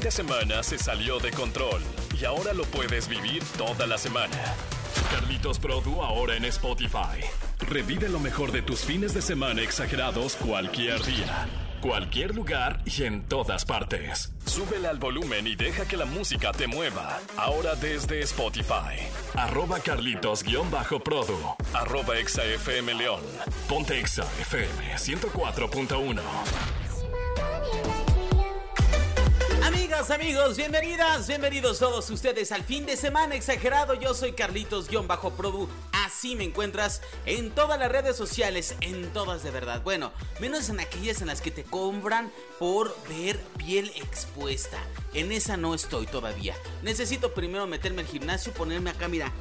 fin de semana se salió de control y ahora lo puedes vivir toda la semana. Carlitos Produ ahora en Spotify. Revive lo mejor de tus fines de semana exagerados cualquier día, cualquier lugar y en todas partes. Súbele al volumen y deja que la música te mueva. Ahora desde Spotify. Arroba Carlitos-Produ. Arroba ExaFM León. Ponte Exa FM 104.1. Amigas, amigos, bienvenidas, bienvenidos todos ustedes al fin de semana exagerado. Yo soy Carlitos-Produ. Así me encuentras en todas las redes sociales, en todas de verdad. Bueno, menos en aquellas en las que te compran por ver piel expuesta. En esa no estoy todavía. Necesito primero meterme al gimnasio ponerme acá, mira,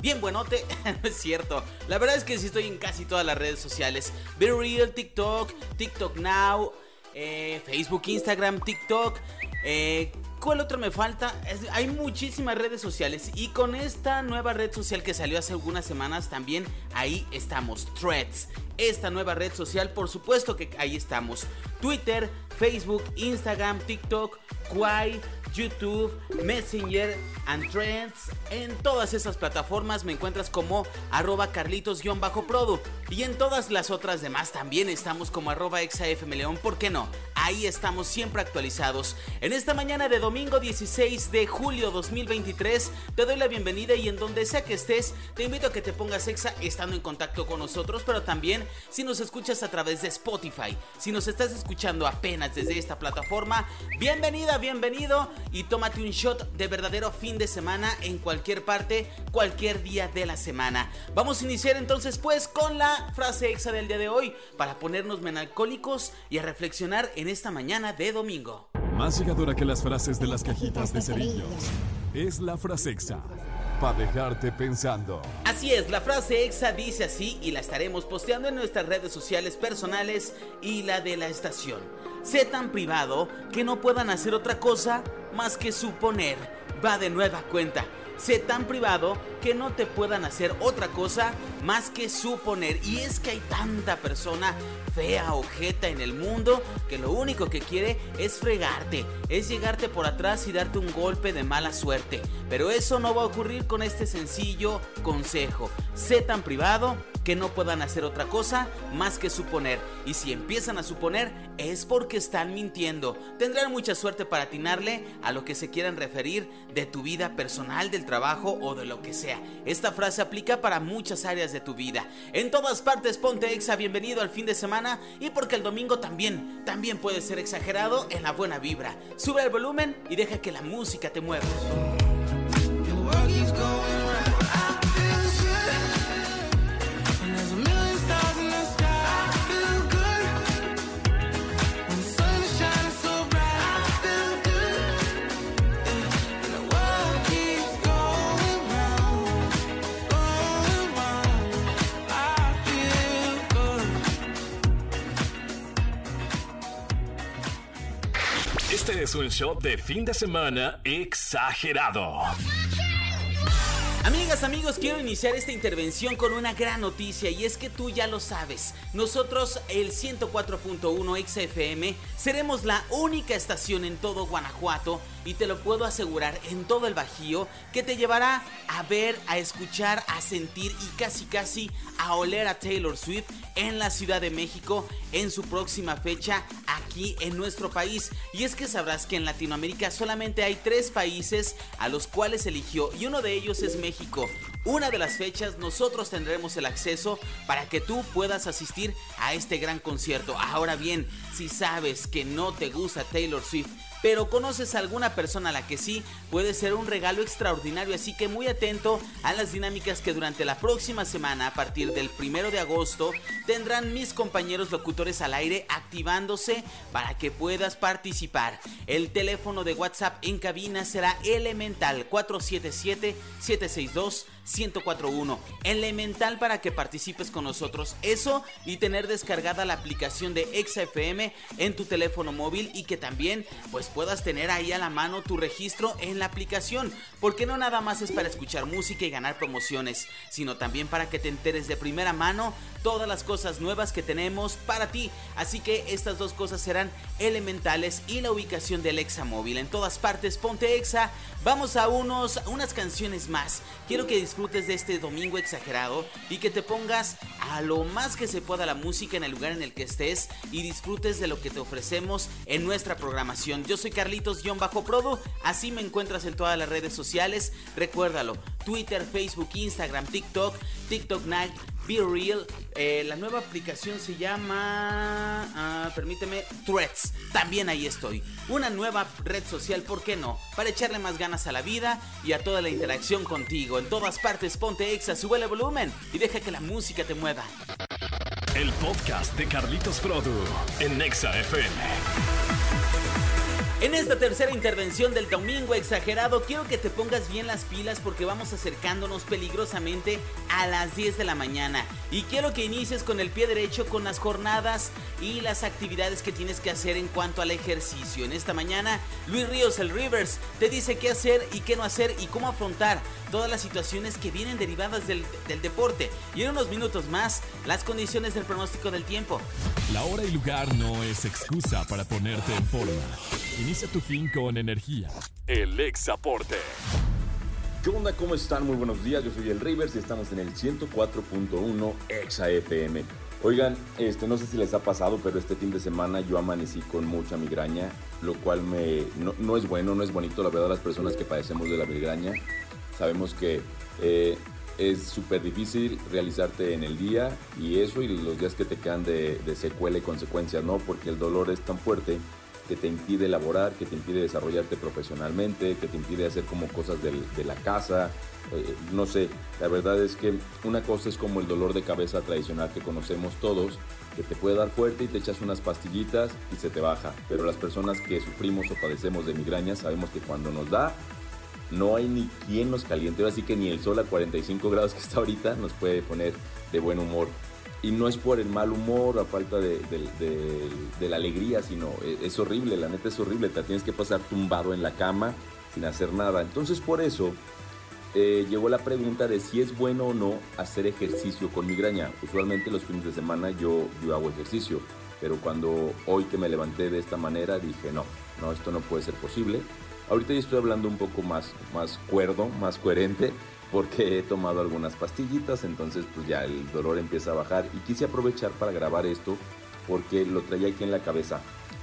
bien buenote. no es cierto. La verdad es que sí estoy en casi todas las redes sociales. Be Real, TikTok, TikTok Now, eh, Facebook, Instagram, TikTok. Eh, ¿Cuál otro me falta? hay muchísimas redes sociales y con esta nueva red social que salió hace algunas semanas también ahí estamos, Threads. Esta nueva red social, por supuesto que ahí estamos. Twitter, Facebook, Instagram, TikTok, Quai, YouTube, Messenger and Trends. En todas esas plataformas me encuentras como arroba carlitos-produ. Y en todas las otras demás también estamos como arroba exafmleón. ¿Por qué no? Ahí estamos siempre actualizados. En esta mañana de domingo 16 de julio 2023 te doy la bienvenida y en donde sea que estés te invito a que te pongas exa estando en contacto con nosotros, pero también si nos escuchas a través de Spotify, si nos estás escuchando apenas desde esta plataforma, bienvenida, bienvenido y tómate un shot de verdadero fin de semana en cualquier parte, cualquier día de la semana. Vamos a iniciar entonces pues con la frase exa del día de hoy para ponernos menalcólicos y a reflexionar en esta mañana de domingo. Más llegadora que las frases de las cajitas de cerillos es la frase exa para dejarte pensando. Así es, la frase exa dice así y la estaremos posteando en nuestras redes sociales personales y la de la estación. Sé tan privado que no puedan hacer otra cosa más que suponer. Va de nueva cuenta. Sé tan privado que no te puedan hacer otra cosa más que suponer. Y es que hay tanta persona fea, ojeta en el mundo que lo único que quiere es fregarte, es llegarte por atrás y darte un golpe de mala suerte. Pero eso no va a ocurrir con este sencillo consejo. Sé tan privado que no puedan hacer otra cosa más que suponer. Y si empiezan a suponer es porque están mintiendo. Tendrán mucha suerte para atinarle a lo que se quieran referir de tu vida personal, del trabajo o de lo que sea. Esta frase aplica para muchas áreas de tu vida. En todas partes ponte exa, bienvenido al fin de semana y porque el domingo también, también puede ser exagerado en la buena vibra. Sube el volumen y deja que la música te mueva. Este es un show de fin de semana exagerado. Amigas, amigos, quiero iniciar esta intervención con una gran noticia y es que tú ya lo sabes. Nosotros, el 104.1 XFM, seremos la única estación en todo Guanajuato y te lo puedo asegurar en todo el Bajío que te llevará a ver, a escuchar, a sentir y casi casi a oler a Taylor Swift en la Ciudad de México en su próxima fecha aquí en nuestro país. Y es que sabrás que en Latinoamérica solamente hay tres países a los cuales eligió y uno de ellos es México. Una de las fechas nosotros tendremos el acceso para que tú puedas asistir a este gran concierto. Ahora bien, si sabes que no te gusta Taylor Swift, pero conoces a alguna persona a la que sí, puede ser un regalo extraordinario, así que muy atento a las dinámicas que durante la próxima semana, a partir del primero de agosto, tendrán mis compañeros locutores al aire activándose para que puedas participar. El teléfono de WhatsApp en cabina será elemental 477 762 1041. Elemental para que participes con nosotros. Eso y tener descargada la aplicación de ExaFM en tu teléfono móvil y que también pues puedas tener ahí a la mano tu registro en la aplicación. Porque no nada más es para escuchar música y ganar promociones, sino también para que te enteres de primera mano todas las cosas nuevas que tenemos para ti. Así que estas dos cosas serán elementales y la ubicación del Exa móvil. En todas partes, ponte Exa. Vamos a unos, unas canciones más. Quiero que disfrutes de este domingo exagerado y que te pongas a lo más que se pueda la música en el lugar en el que estés y disfrutes de lo que te ofrecemos en nuestra programación. Yo soy Carlitos-Prodo, así me encuentras en todas las redes sociales. Recuérdalo, Twitter, Facebook, Instagram, TikTok, TikTok Night, Be Real. Eh, la nueva aplicación se llama, ah, permíteme, Threads. También ahí estoy. Una nueva red social, ¿por qué no? Para echarle más ganas a la vida y a toda la interacción contigo. En todas partes, ponte exa, sube el volumen y deja que la música te mueva. El podcast de Carlitos Produ en Exa FM. En esta tercera intervención del domingo exagerado, quiero que te pongas bien las pilas porque vamos acercándonos peligrosamente a las 10 de la mañana. Y quiero que inicies con el pie derecho con las jornadas y las actividades que tienes que hacer en cuanto al ejercicio. En esta mañana, Luis Ríos, el Rivers, te dice qué hacer y qué no hacer y cómo afrontar todas las situaciones que vienen derivadas del, deporte. Y en unos minutos más, las condiciones del pronóstico del tiempo. La hora y lugar no es excusa para ponerte en forma. Inicia tu fin con energía. El Exaporte. ¿Qué onda? ¿Cómo están? Muy buenos días. Yo soy el Rivers y estamos en el 104.1 Exa FM. Oigan, este, no sé si les ha pasado, pero este fin de semana yo amanecí con mucha migraña, lo cual me, no, es bueno, no es bonito. La verdad, las personas que padecemos de la migraña sabemos que eh, es súper difícil realizarte en el día y eso y los días que te quedan de, de secuela y consecuencias, ¿no? Porque el dolor es tan fuerte que te impide elaborar, que te impide desarrollarte profesionalmente, que te impide hacer como cosas de la casa. Eh, no sé, la verdad es que una cosa es como el dolor de cabeza tradicional que conocemos todos, que te puede dar fuerte y te echas unas pastillitas y se te baja. Pero las personas que sufrimos o padecemos de migraña sabemos que cuando nos da, no hay ni quien nos caliente. Así que ni el sol a 45 grados que está ahorita nos puede poner de buen humor y no es por el mal humor, la falta de, la alegría, sino e, es, horrible, la neta es horrible, te tienes que pasar tumbado en la cama sin hacer nada. Entonces por eso eh, llegó la pregunta de si es bueno o no hacer ejercicio con migraña. Usualmente los fines de semana yo, yo hago ejercicio, pero cuando hoy que me levanté de esta manera dije no, no, esto no puede ser posible. Ahorita ya estoy hablando un poco más, más cuerdo, más coherente porque he tomado algunas pastillitas, entonces pues ya el dolor empieza a bajar y quise aprovechar para grabar esto porque lo traía aquí en la cabeza.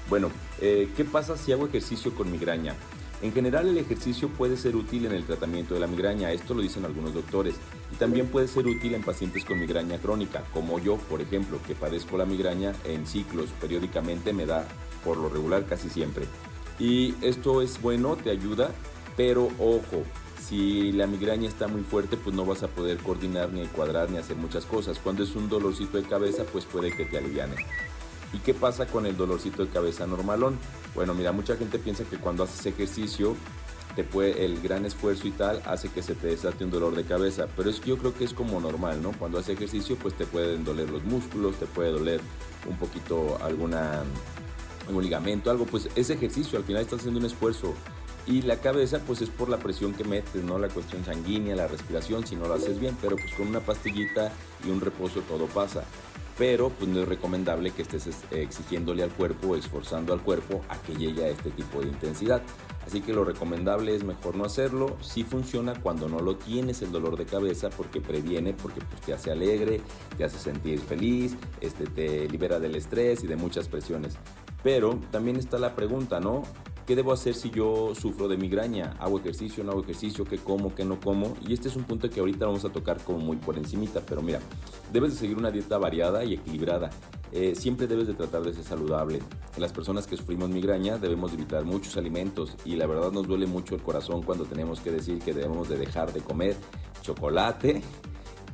Bueno, eh, ¿qué pasa si hago ejercicio con migraña? En general el ejercicio puede ser útil en el tratamiento de la migraña, esto lo dicen algunos doctores, y también puede ser útil en pacientes con migraña crónica, como yo, por ejemplo, que padezco la migraña en ciclos, periódicamente me da por lo regular casi siempre. Y esto es bueno, te ayuda, pero ojo, si la migraña está muy fuerte, pues no vas a poder coordinar ni cuadrar ni hacer muchas cosas. Cuando es un dolorcito de cabeza, pues puede que te aliviane. ¿Y qué pasa con el dolorcito de cabeza normalón? Bueno, mira, mucha gente piensa que cuando haces ejercicio, te puede, el gran esfuerzo y tal hace que se te desate un dolor de cabeza. Pero es que yo creo que es como normal, ¿no? Cuando haces ejercicio, pues te pueden doler los músculos, te puede doler un poquito alguna algún ligamento, algo, pues ese ejercicio al final estás haciendo un esfuerzo y la cabeza pues es por la presión que metes, ¿no? La cuestión sanguínea, la respiración, si no lo haces bien, pero pues con una pastillita y un reposo todo pasa. Pero pues no es recomendable que estés exigiéndole al cuerpo esforzando al cuerpo a que llegue a este tipo de intensidad. Así que lo recomendable es mejor no hacerlo. Sí funciona cuando no lo tienes el dolor de cabeza porque previene, porque pues, te hace alegre, te hace sentir feliz, este, te libera del estrés y de muchas presiones. Pero también está la pregunta, ¿no? ¿Qué debo hacer si yo sufro de migraña? ¿Hago ejercicio, no hago ejercicio? ¿Qué como, qué no como? Y este es un punto que ahorita vamos a tocar como muy por encimita, pero mira, debes de seguir una dieta variada y equilibrada. Eh, siempre debes de tratar de ser saludable. Las personas que sufrimos migraña debemos evitar muchos alimentos y la verdad nos duele mucho el corazón cuando tenemos que decir que debemos de dejar de comer chocolate,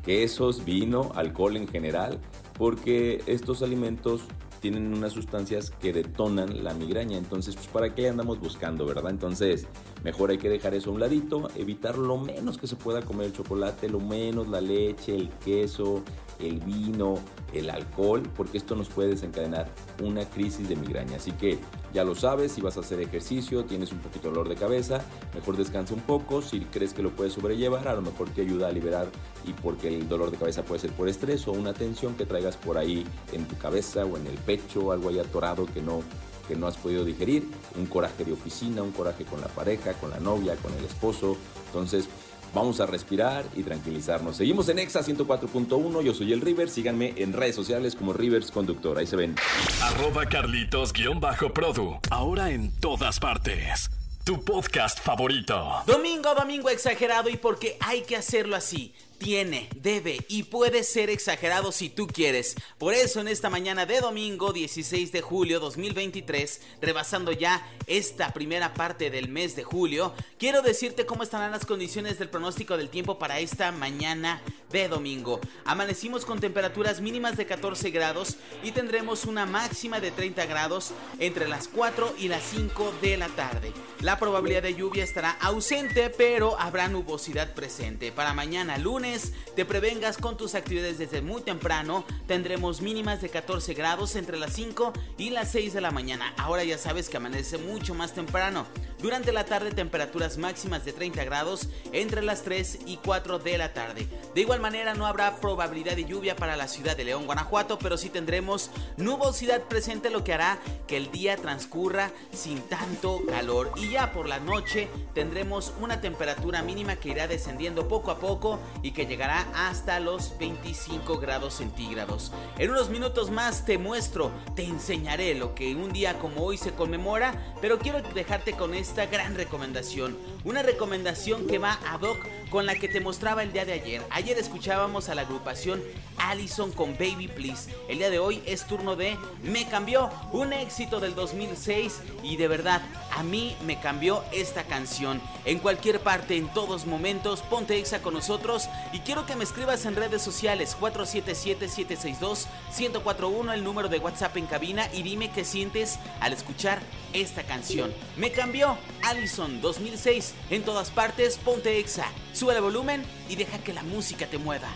quesos, vino, alcohol en general, porque estos alimentos tienen unas sustancias que detonan la migraña. Entonces, pues para qué andamos buscando, ¿verdad? Entonces, mejor hay que dejar eso a un ladito, evitar lo menos que se pueda comer el chocolate, lo menos la leche, el queso, el vino, el alcohol, porque esto nos puede desencadenar una crisis de migraña. Así que ya lo sabes, si vas a hacer ejercicio, tienes un poquito de dolor de cabeza, mejor descansa un poco, si crees que lo puedes sobrellevar, a lo mejor te ayuda a liberar y porque el dolor de cabeza puede ser por estrés o una tensión que traigas por ahí en tu cabeza o en el pecho, algo ahí atorado que no que no has podido digerir, un coraje de oficina, un coraje con la pareja, con la novia, con el esposo. Entonces, Vamos a respirar y tranquilizarnos. Seguimos en Exa 104.1. Yo soy el River. Síganme en redes sociales como Rivers Conductor. Ahí se ven. Arroba Carlitos-Produ. Ahora en todas partes. Tu podcast favorito. Domingo, domingo exagerado y porque hay que hacerlo así tiene, debe y puede ser exagerado si tú quieres. Por eso en esta mañana de domingo 16 de julio 2023, rebasando ya esta primera parte del mes de julio, quiero decirte cómo estarán las condiciones del pronóstico del tiempo para esta mañana de domingo. Amanecimos con temperaturas mínimas de 14 grados y tendremos una máxima de 30 grados entre las 4 y las 5 de la tarde. La probabilidad de lluvia estará ausente, pero habrá nubosidad presente. Para mañana lunes te prevengas con tus actividades desde muy temprano. Tendremos mínimas de 14 grados entre las 5 y las 6 de la mañana. Ahora ya sabes que amanece mucho más temprano. Durante la tarde temperaturas máximas de 30 grados entre las 3 y 4 de la tarde. De igual manera no habrá probabilidad de lluvia para la ciudad de León, Guanajuato, pero sí tendremos nubosidad presente lo que hará que el día transcurra sin tanto calor. Y ya por la noche tendremos una temperatura mínima que irá descendiendo poco a poco y que llegará hasta los 25 grados centígrados. En unos minutos más te muestro, te enseñaré lo que un día como hoy se conmemora, pero quiero dejarte con esta gran recomendación. Una recomendación que va a hoc con la que te mostraba el día de ayer. Ayer escuchábamos a la agrupación Allison con Baby Please. El día de hoy es turno de Me Cambió, un éxito del 2006 y de verdad a mí me cambió esta canción. En cualquier parte, en todos momentos, ponte exa con nosotros y quiero que me escribas en redes sociales 477-762-1041, el número de WhatsApp en cabina y dime qué sientes al escuchar esta canción. Me cambió Allison 2006 en todas partes, ponte exa. Sube el volumen y deja que la música te mueva.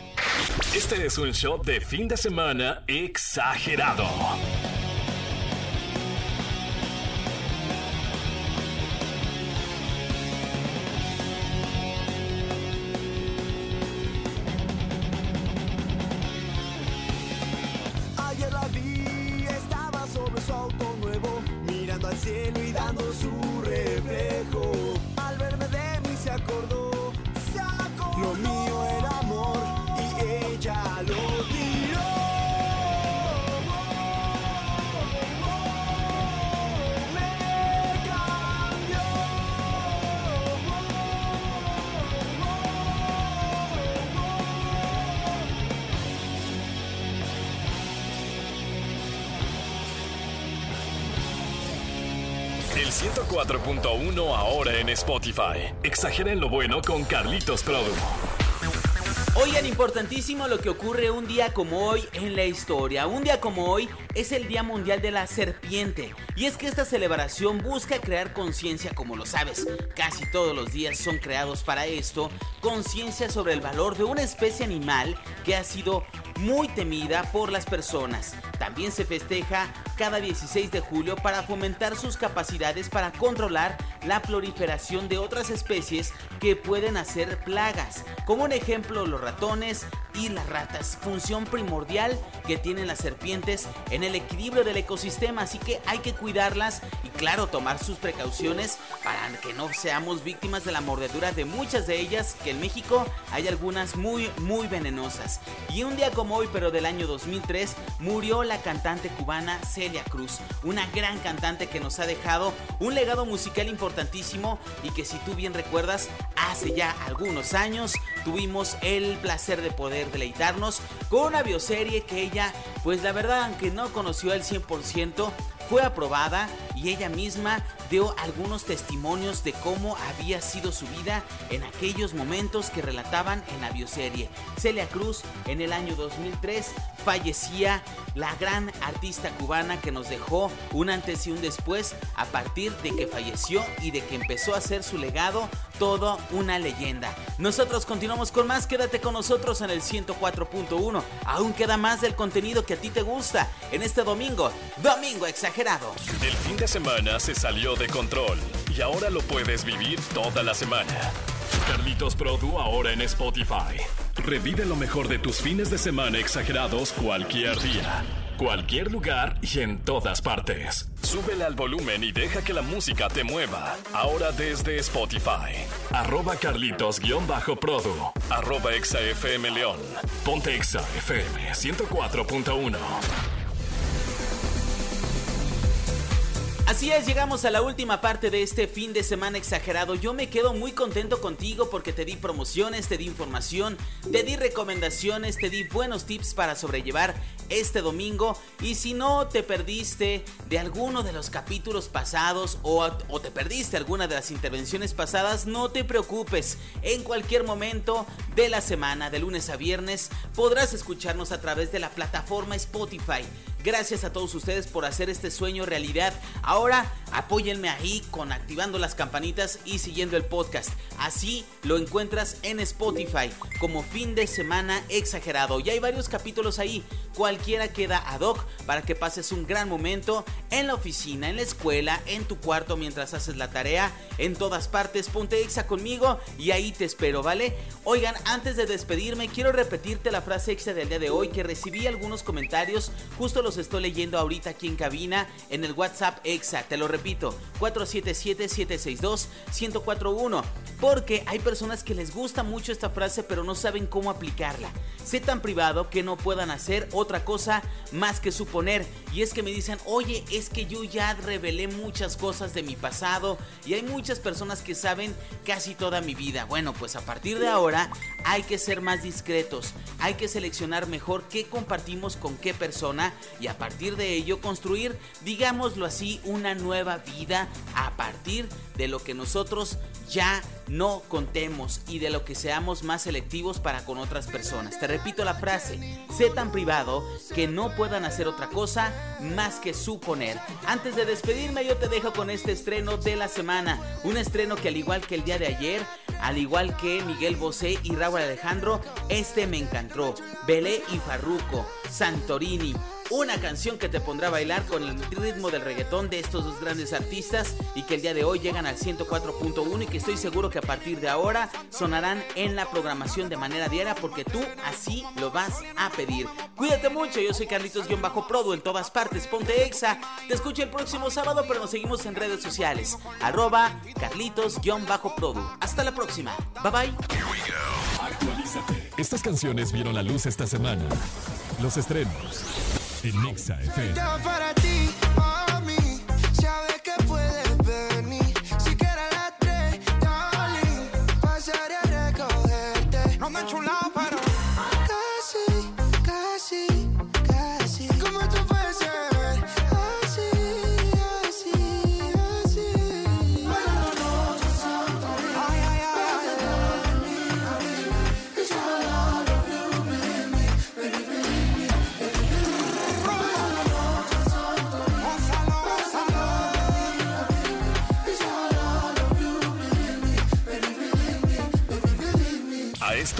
Este es un show de fin de semana exagerado. 104.1 ahora en Spotify. Exageren lo bueno con Carlitos Produ. Oigan, importantísimo lo que ocurre un día como hoy en la historia. Un día como hoy es el Día Mundial de la Serpiente. Y es que esta celebración busca crear conciencia, como lo sabes. Casi todos los días son creados para esto. Conciencia sobre el valor de una especie animal que ha sido muy temida por las personas. También se festeja cada 16 de julio para fomentar sus capacidades para controlar la proliferación de otras especies que pueden hacer plagas, como un ejemplo los ratones y las ratas, función primordial que tienen las serpientes en el equilibrio del ecosistema, así que hay que cuidarlas y claro, tomar sus precauciones para que no seamos víctimas de la mordedura de muchas de ellas, que en México hay algunas muy muy venenosas. Y un día como hoy, pero del año 2003, murió la cantante cubana Celia Cruz, una gran cantante que nos ha dejado un legado musical importantísimo y que si tú bien recuerdas, hace ya algunos años tuvimos el placer de poder deleitarnos con una bioserie que ella, pues la verdad, aunque no conoció al 100%, fue aprobada y ella misma dio algunos testimonios de cómo había sido su vida en aquellos momentos que relataban en la bioserie. Celia Cruz en el año 2003 fallecía la gran artista cubana que nos dejó un antes y un después a partir de que falleció y de que empezó a hacer su legado todo una leyenda. Nosotros continuamos con más, quédate con nosotros en el 104.1. Aún queda más del contenido que a ti te gusta en este domingo, Domingo Exagerado. El fin de semana se salió de control y ahora lo puedes vivir toda la semana. Carlitos Produ ahora en Spotify. Revive lo mejor de tus fines de semana exagerados cualquier día, cualquier lugar y en todas partes. Súbele al volumen y deja que la música te mueva. Ahora desde Spotify. Arroba Carlitos-Produ. Arroba ExaFM León. Ponte ExaFM 104.1. Así es, llegamos a la última parte de este fin de semana exagerado. Yo me quedo muy contento contigo porque te di promociones, te di información, te di recomendaciones, te di buenos tips para sobrellevar este domingo. Y si no te perdiste de alguno de los capítulos pasados o, o te perdiste alguna de las intervenciones pasadas, no te preocupes. En cualquier momento de la semana, de lunes a viernes, podrás escucharnos a través de la plataforma Spotify. Gracias a todos ustedes por hacer este sueño realidad. Ahora apóyenme ahí con activando las campanitas y siguiendo el podcast. Así lo encuentras en Spotify como fin de semana exagerado. Ya hay varios capítulos ahí. Cualquiera queda ad hoc para que pases un gran momento en la oficina, en la escuela, en tu cuarto mientras haces la tarea. En todas partes, ponte exa conmigo y ahí te espero, ¿vale? Oigan, antes de despedirme, quiero repetirte la frase exa del día de hoy que recibí algunos comentarios. Justo los estoy leyendo ahorita aquí en cabina en el WhatsApp EXA. Te lo repito, 477-762-1041. Porque hay personas que les gusta mucho esta frase pero no saben cómo aplicarla. Sé tan privado que no puedan hacer otra cosa más que suponer. Y es que me dicen, oye, es que yo ya revelé muchas cosas de mi pasado y hay muchas personas que saben casi toda mi vida. Bueno, pues a partir de ahora hay que ser más discretos. Hay que seleccionar mejor qué compartimos con qué persona y a partir de ello construir, digámoslo así, una nueva vida a partir de lo que nosotros ya no contemos y de lo que seamos más selectivos para con otras personas. Te repito la frase, sé tan privado que no puedan hacer otra cosa más que suponer. Antes de despedirme yo te dejo con este estreno de la semana, un estreno que al igual que el día de ayer, al igual que Miguel Bosé y Raúl Alejandro, este me encantó. Belé y Farruco, Santorini, una canción que te pondrá a bailar con el ritmo del reggaetón de estos dos grandes artistas y que el día de hoy llegan al 104.1 y que estoy seguro que a partir de ahora sonarán en la programación de manera diaria porque tú así lo vas a pedir. Cuídate mucho, yo soy Carlitos-Prodo en todas partes, ponte exa. Te escucho el próximo sábado, pero nos seguimos en redes sociales. Arroba Carlitos-Prodo. Hasta la próxima. Bye bye. Estas canciones vieron la luz esta semana. Los estrenos en Nexa FM.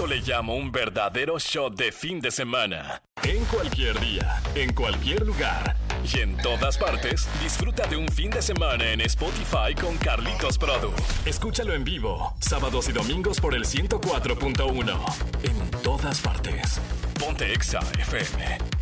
Le llamo un verdadero shot de fin de semana. En cualquier día, en cualquier lugar y en todas partes, disfruta de un fin de semana en Spotify con Carlitos Produ. Escúchalo en vivo, sábados y domingos por el 104.1. En todas partes. Ponte Exa FM.